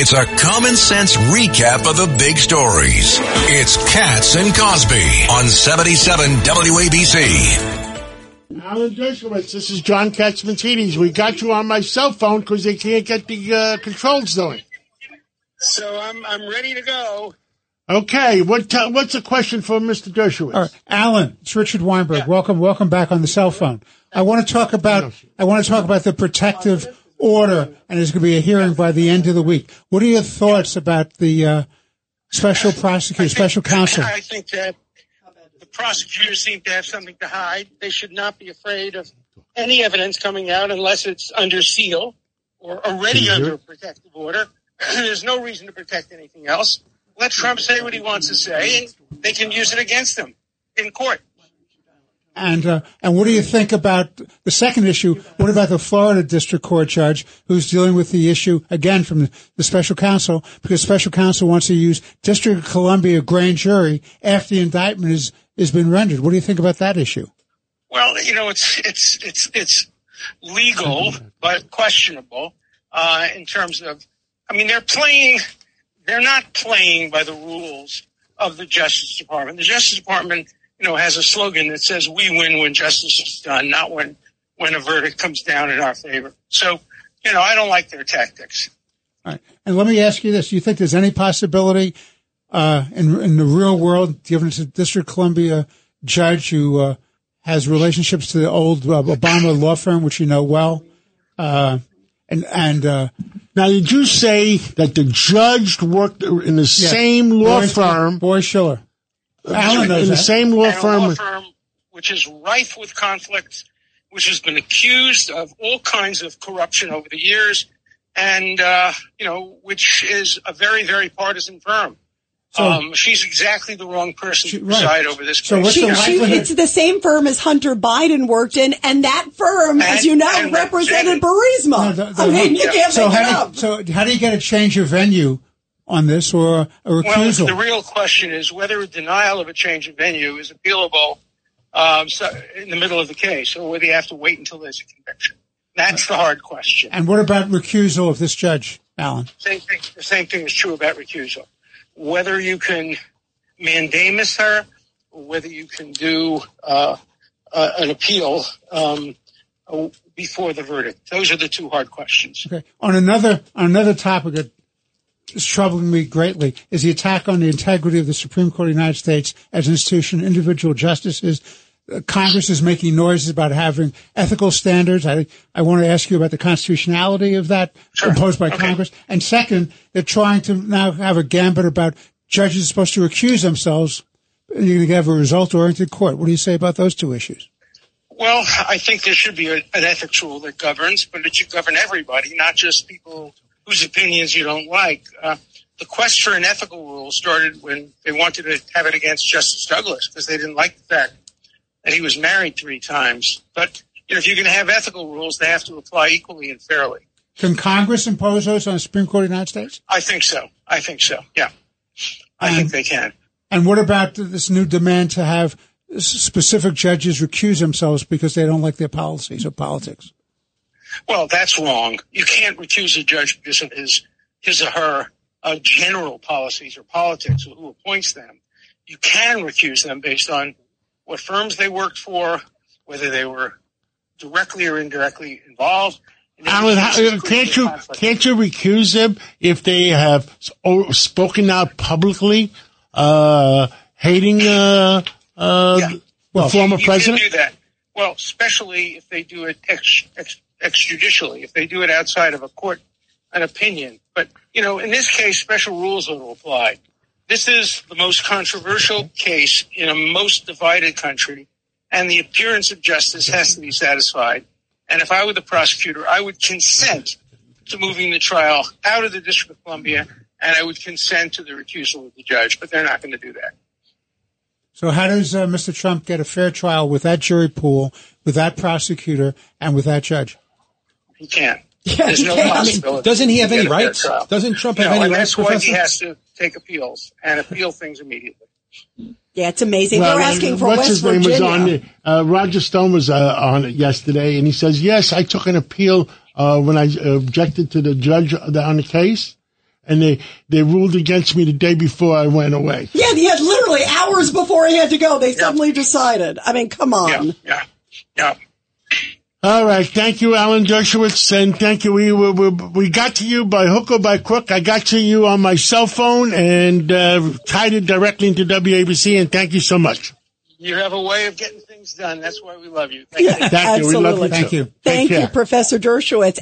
It's a common sense recap of the big stories. It's Cats and Cosby on 77 WABC. Alan Dershowitz, this is John Catsimatidis. We got you on my cell phone because they can't get the uh, controls going. So I'm I'm ready to go. Okay, what t- what's the question for Mr. Dershowitz? All right, Alan, it's Richard Weinberg. Yeah. Welcome, welcome back on the cell phone. I want to talk about I want to talk about the protective order, and there's going to be a hearing by the end of the week. What are your thoughts about the uh, special prosecutor, special counsel? I think that the prosecutors seem to have something to hide. They should not be afraid of any evidence coming out unless it's under seal or already under a protective order. There's no reason to protect anything else. Let Trump say what he wants to say, and they can use it against him in court. And uh, and what do you think about the second issue? What about the Florida District Court judge who's dealing with the issue again from the special counsel because special counsel wants to use District of Columbia grand jury after the indictment is has been rendered. What do you think about that issue? Well, you know, it's it's it's it's legal but questionable uh, in terms of. I mean, they're playing. They're not playing by the rules of the Justice Department. The Justice Department, you know, has a slogan that says, "We win when justice is done, not when when a verdict comes down in our favor." So, you know, I don't like their tactics. All right. And let me ask you this: Do you think there's any possibility uh, in in the real world, given it's a District Columbia judge who uh, has relationships to the old uh, Obama law firm, which you know well, uh, and and uh, Now, did you say that the judge worked in the Yeah. same law Boies- firm, Boies Schiller. Alan knows in the that. same law and a law firm? firm which is rife with conflicts, which has been accused of all kinds of corruption over the years, and uh, you know, which is a very, very partisan firm. So- um, she's exactly the wrong person She- to right. preside over this So case. what's the Yeah. She, it's the same firm as Hunter Biden worked in, and that firm, as you know, represented represented- Burisma. No, the- the- I mean, you can't so make it how up. do you, so how do you get a change of venue on this or a Well, recusal? the real question is whether a denial of a change of venue is appealable um, so, in the middle of the case, or whether you have to wait until there's a conviction. That's the hard question. and what about recusal of this judge, Alan? Same thing. The same thing is true about recusal. Whether you can mandamus her, whether you can do uh, uh, an appeal um, before the verdict. Those are the two hard questions. Okay. On another on another topic is troubling me greatly is the attack on the integrity of the Supreme Court of the United States as an institution, individual justices. Uh, Congress is making noises about having ethical standards. I I want to ask you about the constitutionality of that Sure. imposed by Okay. Congress. And second, they're trying to now have a gambit about judges supposed to recuse themselves. And you're going to have a result-oriented court. What do you say about those two issues? Well, I think there should be a, an ethics rule that governs, but it should govern everybody, not just people whose opinions you don't like. Uh, the quest for an ethical rule started when they wanted to have it against Justice Douglas because they didn't like the fact that he was married three times. But you know, if you're going to have ethical rules, they have to apply equally and fairly. Can Congress impose those on the Supreme Court of the United States? I think so. I think so. Yeah, I Um, think they can. And what about this new demand to have specific judges recuse themselves because they don't like their policies or politics? Well, that's wrong. You can't recuse a judge because of his his or her uh, general policies or politics or who appoints them. You can recuse them based on what firms they worked for, whether they were directly or indirectly involved. Alan, how, can't you can't you recuse them if they have spoken out publicly, uh, hating uh, uh, Yeah. the former you president? can do that. Well, especially if they do it ex, ex, extrajudicially, if they do it outside of a court, an opinion. But you know, in this case, special rules will apply. This is the most controversial case in a most divided country, and the appearance of justice has to be satisfied. And if I were the prosecutor, I would consent to moving the trial out of the District of Columbia, and I would consent to the recusal of the judge, but they're not going to do that. So how does uh, Mr. Trump get a fair trial with that jury pool, with that prosecutor, and with that judge? He can't. Yeah, There's he no can't. I mean. Doesn't he have any get a fair rights? Doesn't Trump have No, any and rights, that's why he has to take appeals and appeal things immediately. Yeah, it's amazing. Well, They're asking for what's West his name Virginia. was on it. Uh, Roger Stone was uh, on it yesterday, and he says, "Yes, I took an appeal uh, when I objected to the judge on the case, and they they ruled against me the day before I went away." Yeah, he had literally hours before he had to go. They suddenly decided. I mean, come on. Yeah, yeah, yeah. All right, thank you, Alan Dershowitz, and thank you. We, we we we got to you by hook or by crook. I got to you on my cell phone and uh, tied it directly into WABC, and thank you so much. You have a way of getting things done. That's why we love you. Thank you. Thank you. We love you. Absolutely. too. Thank you. Take Thank you, care. Professor Dershowitz.